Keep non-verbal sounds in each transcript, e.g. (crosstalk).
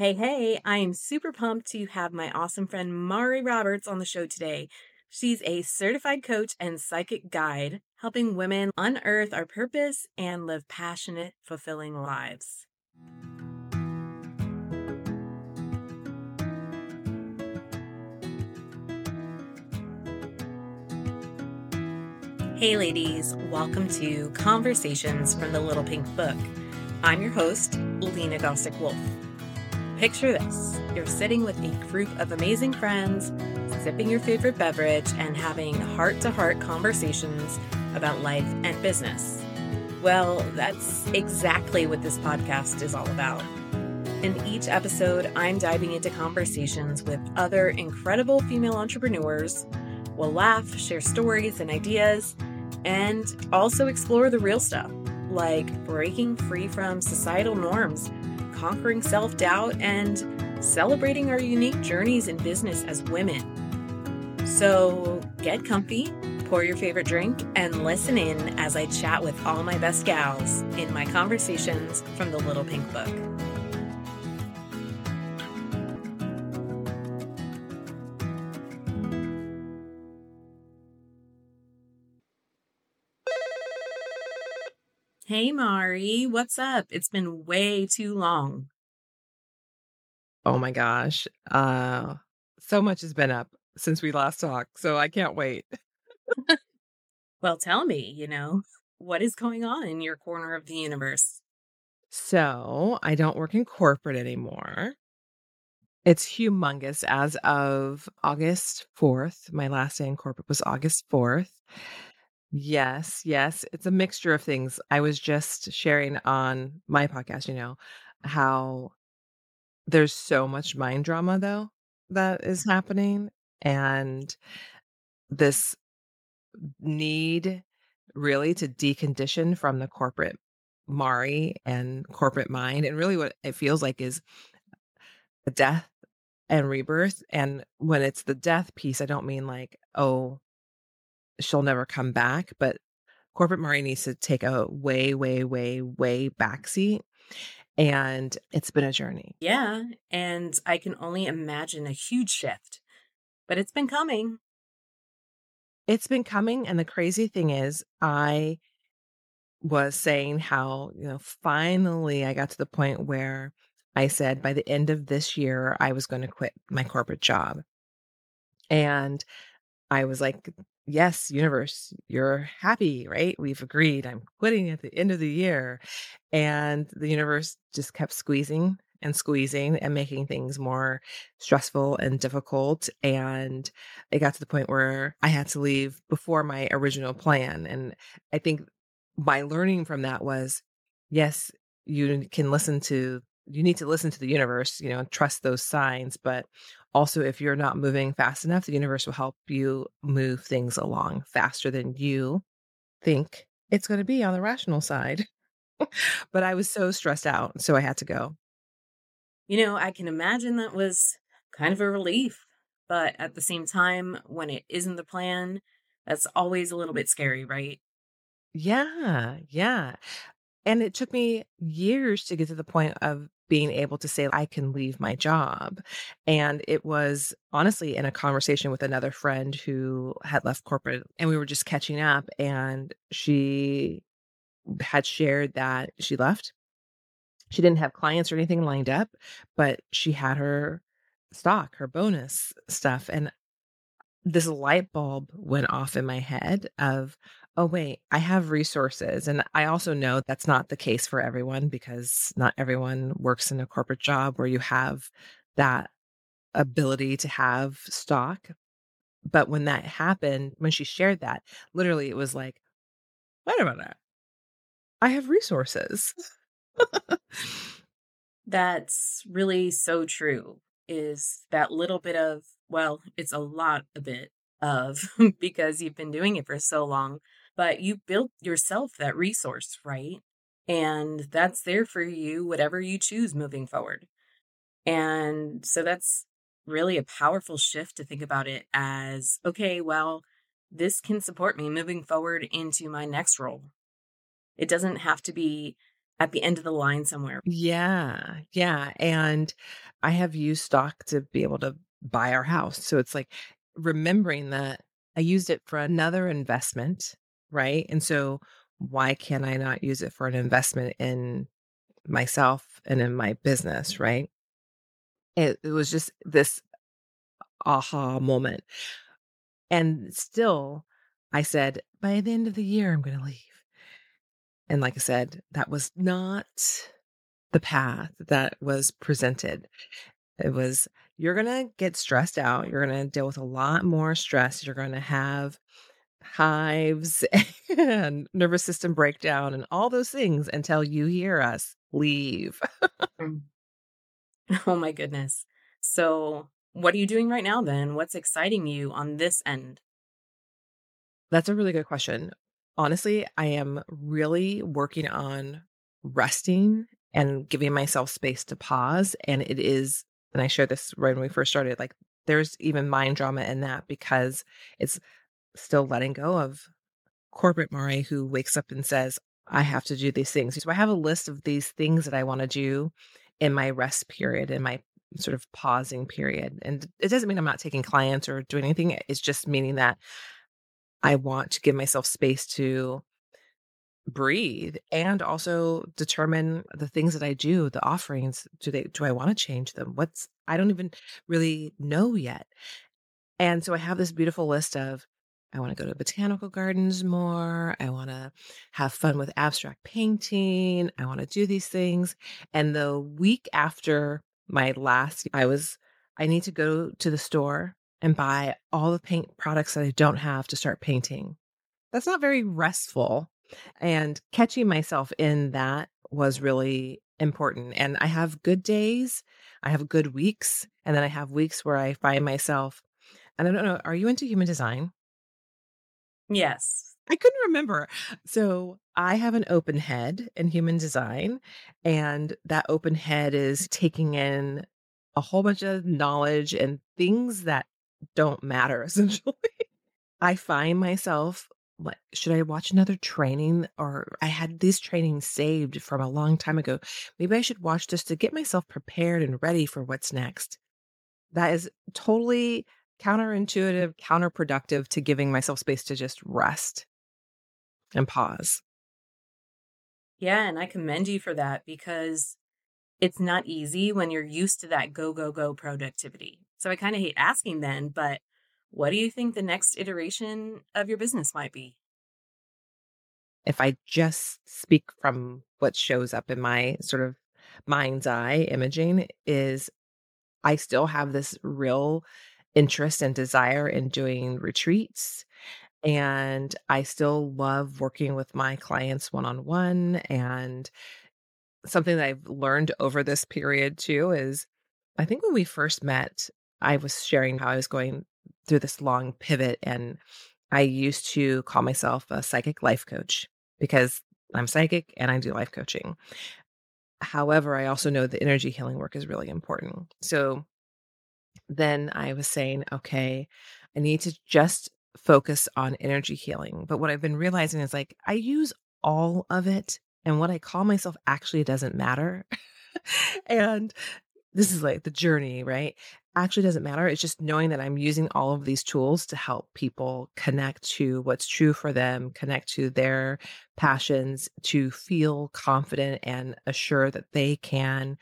Hey, hey, I am super pumped to have my awesome friend Mari Roberts on the show today. She's a certified coach and psychic guide, helping women unearth our purpose and live passionate, fulfilling lives. Hey, ladies, welcome to Conversations from the Little Pink Book. I'm your host, Lena Gossick Wolf. Picture this you're sitting with a group of amazing friends, sipping your favorite beverage, and having heart to heart conversations about life and business. Well, that's exactly what this podcast is all about. In each episode, I'm diving into conversations with other incredible female entrepreneurs. We'll laugh, share stories and ideas, and also explore the real stuff, like breaking free from societal norms conquering self doubt, and celebrating our unique journeys in business as women. So get comfy, pour your favorite drink, and listen in as I chat with all my best gals in my conversations from the Little Pink Book. Hey, Mari, what's up? It's been way too long. Oh my gosh. Uh, so much has been up since we last talked, so I can't wait. (laughs) well, tell me, you know, what is going on in your corner of the universe? So, I don't work in corporate anymore. It's humongous as of August 4th. My last day in corporate was August 4th. Yes, yes. It's a mixture of things. I was just sharing on my podcast, you know, how there's so much mind drama though that is mm-hmm. happening and this need really to decondition from the corporate Mari and corporate mind. And really what it feels like is a death and rebirth. And when it's the death piece, I don't mean like, oh, she'll never come back. But corporate Mari needs to take a way, way, way, way backseat. And it's been a journey. Yeah. And I can only imagine a huge shift, but it's been coming. It's been coming. And the crazy thing is, I was saying how, you know, finally I got to the point where I said by the end of this year, I was going to quit my corporate job. And I was like, yes, universe, you're happy, right? We've agreed. I'm quitting at the end of the year. And the universe just kept squeezing and squeezing and making things more stressful and difficult. And it got to the point where I had to leave before my original plan. And I think my learning from that was yes, you can listen to you need to listen to the universe, you know, trust those signs. But also, if you're not moving fast enough, the universe will help you move things along faster than you think it's going to be on the rational side. (laughs) but I was so stressed out. So I had to go. You know, I can imagine that was kind of a relief. But at the same time, when it isn't the plan, that's always a little bit scary, right? Yeah. Yeah. And it took me years to get to the point of being able to say, I can leave my job. And it was honestly in a conversation with another friend who had left corporate, and we were just catching up. And she had shared that she left. She didn't have clients or anything lined up, but she had her stock, her bonus stuff. And this light bulb went off in my head of, oh, wait, I have resources. And I also know that's not the case for everyone because not everyone works in a corporate job where you have that ability to have stock. But when that happened, when she shared that, literally it was like, wait a minute, I have resources. (laughs) that's really so true. Is that little bit of, well, it's a lot a bit of (laughs) because you've been doing it for so long but you built yourself that resource, right? And that's there for you, whatever you choose moving forward. And so that's really a powerful shift to think about it as okay, well, this can support me moving forward into my next role. It doesn't have to be at the end of the line somewhere. Yeah. Yeah. And I have used stock to be able to buy our house. So it's like remembering that I used it for another investment, right? And so why can I not use it for an investment in myself and in my business, right? It, it was just this aha moment. And still, I said, by the end of the year, I'm going to leave. And like I said, that was not the path that was presented. It was, you're going to get stressed out. You're going to deal with a lot more stress. You're going to have hives (laughs) and nervous system breakdown and all those things until you hear us leave. (laughs) Mm. oh my goodness. So, what are you doing right now then? What's exciting you on this end? That's a really good question. Honestly, I am really working on resting and giving myself space to pause. And it is, and I shared this right when we first started, like there's even mind drama in that because it's still letting go of corporate Mari who wakes up and says, I have to do these things. So I have a list of these things that I want to do in my rest period, in my sort of pausing period. And it doesn't mean I'm not taking clients or doing anything. It's just meaning that I want to give myself space to breathe and also determine the things that I do, the offerings. Do they do I want to change them? What's I don't even really know yet. And so I have this beautiful list of I want to go to botanical gardens more. I want to have fun with abstract painting. I want to do these things. And the week after my last, I was, I need to go to the store and buy all the paint products that I don't have to start painting. That's not very restful. And catching myself in that was really important. And I have good days, I have good weeks, and then I have weeks where I find myself, and I don't know, are you into human design? Yes. I couldn't remember. So I have an open head in human design, and that open head is taking in a whole bunch of knowledge and things that don't matter (laughs) essentially. I find myself like, should I watch another training? Or I had these trainings saved from a long time ago. Maybe I should watch this to get myself prepared and ready for what's next. That is totally counterintuitive, counterproductive to giving myself space to just rest and pause. Yeah, and I commend you for that because it's not easy when you're used to that go, go, go productivity. So I kind of hate asking then, but what do you think the next iteration of your business might be? If I just speak from what shows up in my sort of mind's eye imaging, is I still have this real interest and desire in doing retreats. And I still love working with my clients one on one. And something that I've learned over this period too is I think when we first met, I was sharing how I was going through this long pivot. And I used to call myself a psychic life coach because I'm psychic and I do life coaching. However, I also know the energy healing work is really important. So then I was saying, okay, I need to just focus on energy healing. But what I've been realizing is like I use all of it and what I call myself actually doesn't matter. (laughs) and this is like the journey, right? Actually doesn't matter. It's just knowing that I'm using all of these tools to help people connect to what's true for them, connect to their passions, to feel confident and assure that they can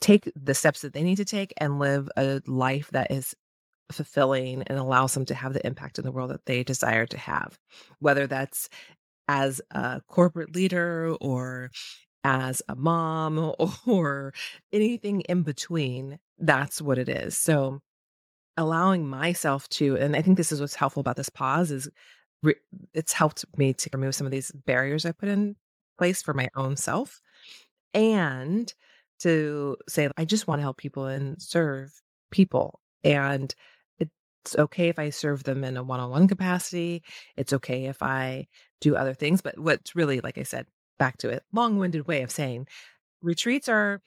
take the steps that they need to take and live a life that is fulfilling and allows them to have the impact in the world that they desire to have, whether that's as a corporate leader or as a mom (laughs) or anything in between. That's what it is. So, allowing myself to, and I think this is what's helpful about this pause is re- it's helped me to remove some of these barriers I put in place for my own self and to say, I just want to help people and serve people. And it's okay if I serve them in a one on one capacity. It's okay if I do other things. But what's really, like I said, back to it, long winded way of saying retreats are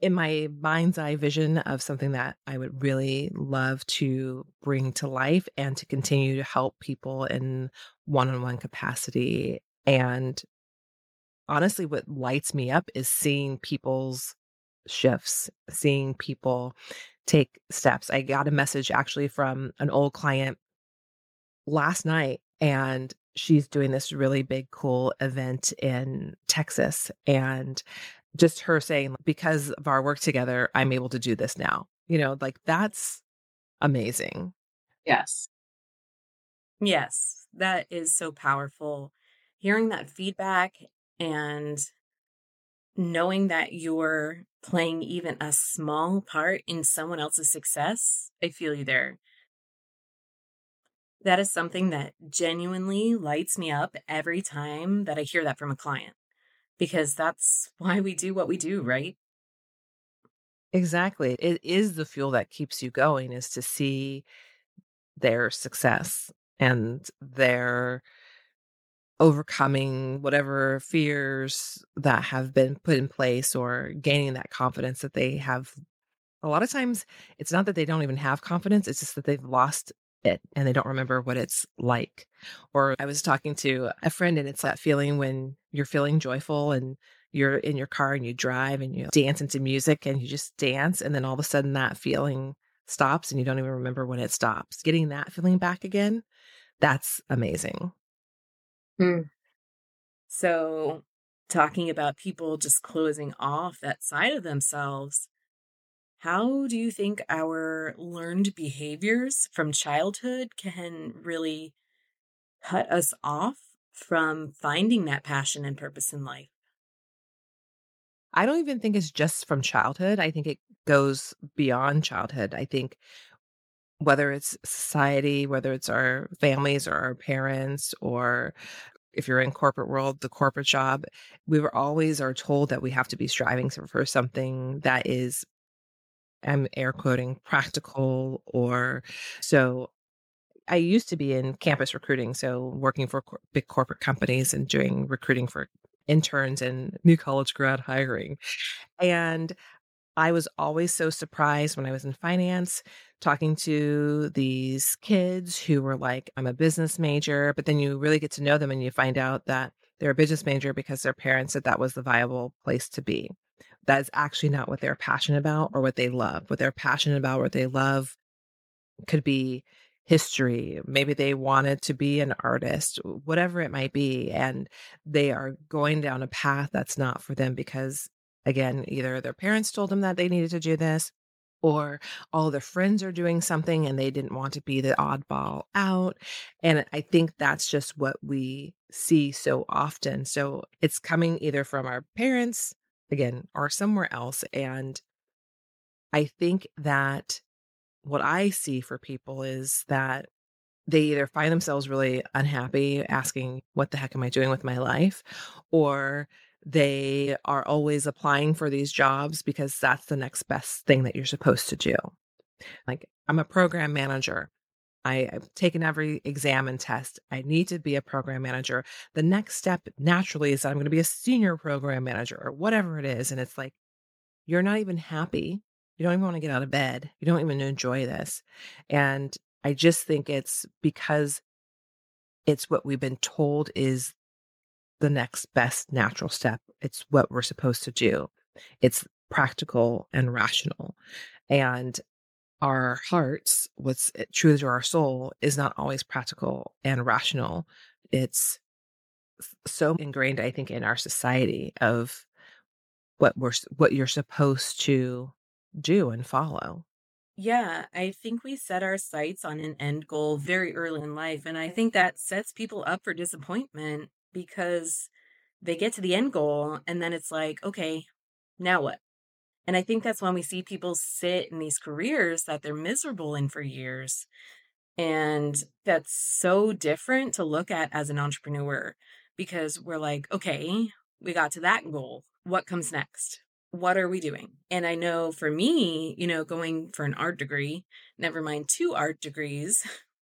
in my mind's eye vision of something that I would really love to bring to life and to continue to help people in one on one capacity and honestly, what lights me up is seeing people's shifts, seeing people take steps. I got a message actually from an old client last night, and she's doing this really big, cool event in Texas. And just her saying, because of our work together, I'm able to do this now. You know, like that's amazing. Yes. Yes, that is so powerful. Hearing that feedback and knowing that you're playing even a small part in someone else's success, I feel you there. That is something that genuinely lights me up every time that I hear that from a client because that's (laughs) why we do what we do, right? Exactly. It is the fuel that keeps you going is to see their success and their overcoming whatever fears that have been put in place or gaining that confidence that they have a lot of times it's not that they don't even have confidence it's just that they've lost it and they don't remember what it's like. Or i was talking to a friend and it's that feeling when you're feeling joyful and you're in your car and you drive and you dance into music and you just dance and then all of a sudden that feeling stops and you don't even remember when it stops. Getting that feeling back again that's amazing. Mm. So, talking about people just closing off that side of themselves, how do you think our learned behaviors from childhood can really cut us off from finding that passion and purpose in life? I don't even think it's just from childhood. I think it goes beyond childhood. I think whether it's society, whether it's our families or our parents, or if you're in corporate world, the corporate job, we were always are told that we have to be striving for something that is, I'm air quoting, practical or so. I used to be in campus recruiting, so working for cor- big corporate companies and doing recruiting for interns and new college grad hiring. And I was always so surprised when I was in finance talking to these kids who were like, I'm a business major, but then you really get to know them and you find out that they're a business major because their parents said that was the viable place to be. That is actually not what they're passionate about or what they love. What they're passionate about, or what they love could be history. Maybe they wanted to be an artist, whatever it might be. And they are going down a path that's not for them because Again, either their parents told them that they needed to do this, or all their friends are doing something and they didn't want to be the oddball out. And I think that's just what we see so often. So it's coming either from our parents, again, are somewhere else. And I think that what I see for people is that they either find themselves really unhappy, asking, What the heck am I doing with my life? Or they are always applying for these jobs because that's the next best thing that you're supposed to do. Like, I'm a program manager. I, have taken every exam and test. I need to be a program manager. The next step naturally is that I'm going to be a senior program manager or whatever it is. And it's like, you're not even happy. You don't even want to get out of bed. You don't even enjoy this. And I just think it's because it's what we've been told is the next best natural step. It's what we're supposed to do. It's practical and rational. And our hearts, what's eh, true to our soul, is not always practical and rational. It's so ingrained, I think, in our society of what we're what you're supposed to do and follow. Yeah, I think we set our sights on an end goal very early in life. And I think that sets people up for disappointment because they get to the end goal and then it's like, okay, now what? And I think that's when we see people sit in these careers that they're miserable in for years. And that's so different to look at as an entrepreneur because we're like, okay, we got to that goal. What comes next? What are we doing? And I know for me, you know, going for an art degree, never mind two art degrees,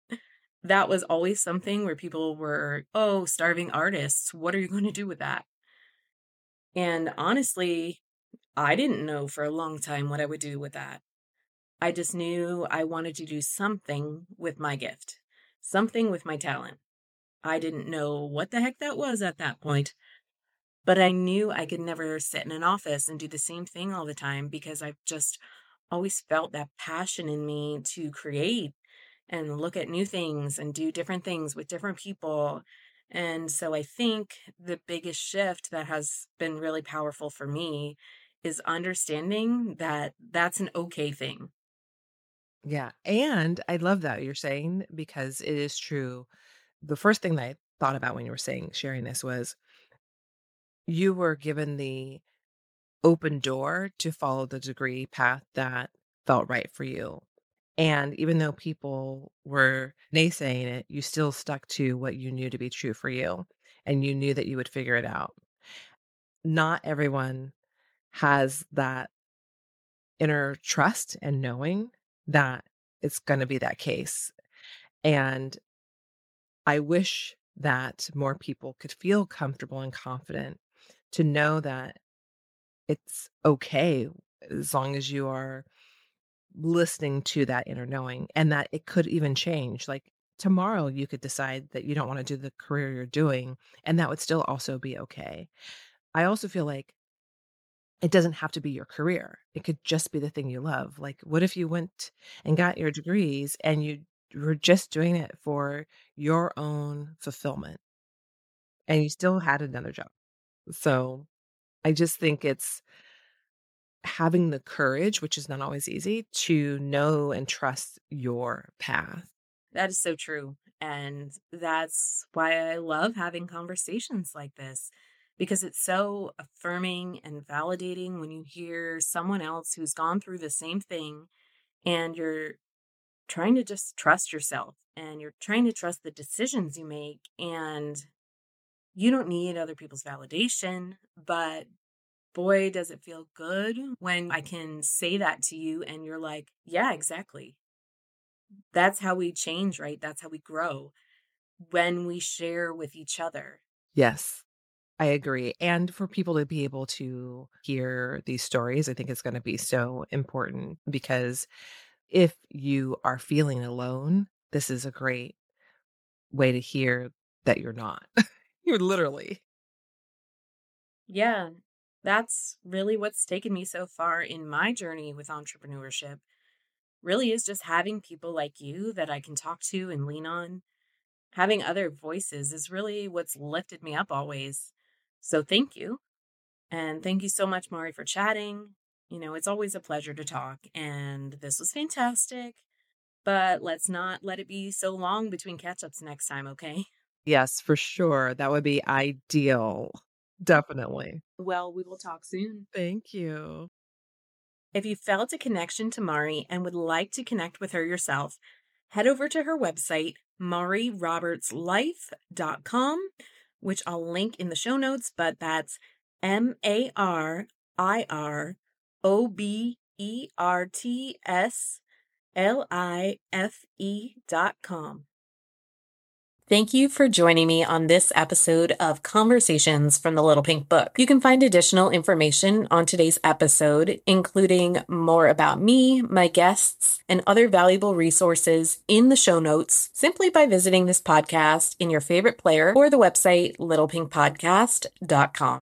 (laughs) that was always something where people were, oh, starving artists, what are you going to do with that? And honestly, I didn't know for a long time what I would do with that. I just knew I wanted to do something with my gift, something with my talent. I didn't know what the heck that was at that point, But I knew I could never sit in an office and do the same thing all the time because I've just always felt that passion in me to create and look at new things and do different things with different people. And so I think the biggest shift that has been really powerful for me is understanding that that's an okay thing. Yeah. And I love that you're saying because it is true. The first thing that I thought about when you were saying sharing this was you were given the open door to follow the degree path that felt right for you. And even though people were naysaying it, you still stuck to what you knew to be true for you and you knew that you would figure it out. Not everyone has that inner trust and knowing that it's going to be that case. And I wish that more people could feel comfortable and confident to know that it's okay as long as you are listening to that inner knowing and that it could even change. Like tomorrow, you could decide that you don't want to do the career you're doing, and that would still also be okay. I also feel like it doesn't have to be your career. It could just be the thing you love. Like, what if you went and got your degrees and you were just doing it for your own fulfillment and you still had another job? So I just think it's having the courage, which is not always easy, to know and trust your path. That is so true. And that's why I love having conversations like this because it's so affirming and validating when you hear someone else who's gone through the same thing and you're trying to just trust yourself and you're trying to trust the decisions you make and you don't need other people's validation, but boy, does it feel good when I can say that to you and you're like, yeah, exactly. That's how we change, right? That's how we grow when we share with each other. Yes, I agree. And for people to be able to hear these stories, I think it's going to be so important because if you are feeling alone, this is a great way to hear that you're not. (laughs) you're literally. Yeah, that's really what's taken me so far in my journey with entrepreneurship. Really is just having people like you that I can talk to and lean on. Having other voices is really what's lifted me up always. So thank you. And thank you so much, Mari, for chatting. You know, it's always a pleasure to talk, and this was fantastic. But let's not let it be so long between catch ups next time, okay? Yes, for sure. That would be ideal. Definitely. Well, we will talk soon. Thank you. If you felt a connection to Mari and would like to connect with her yourself, head over to her website, marirobertslife.com, which I'll link in the show notes, but that's M A R I R O B E R T S L I F E dot com. Thank you for joining me on this episode of Conversations from the Little Pink Book. You can find additional information on today's episode, including more about me, my guests, and other valuable resources in the show notes simply by visiting this podcast in your favorite player or the website littlepinkpodcast.com.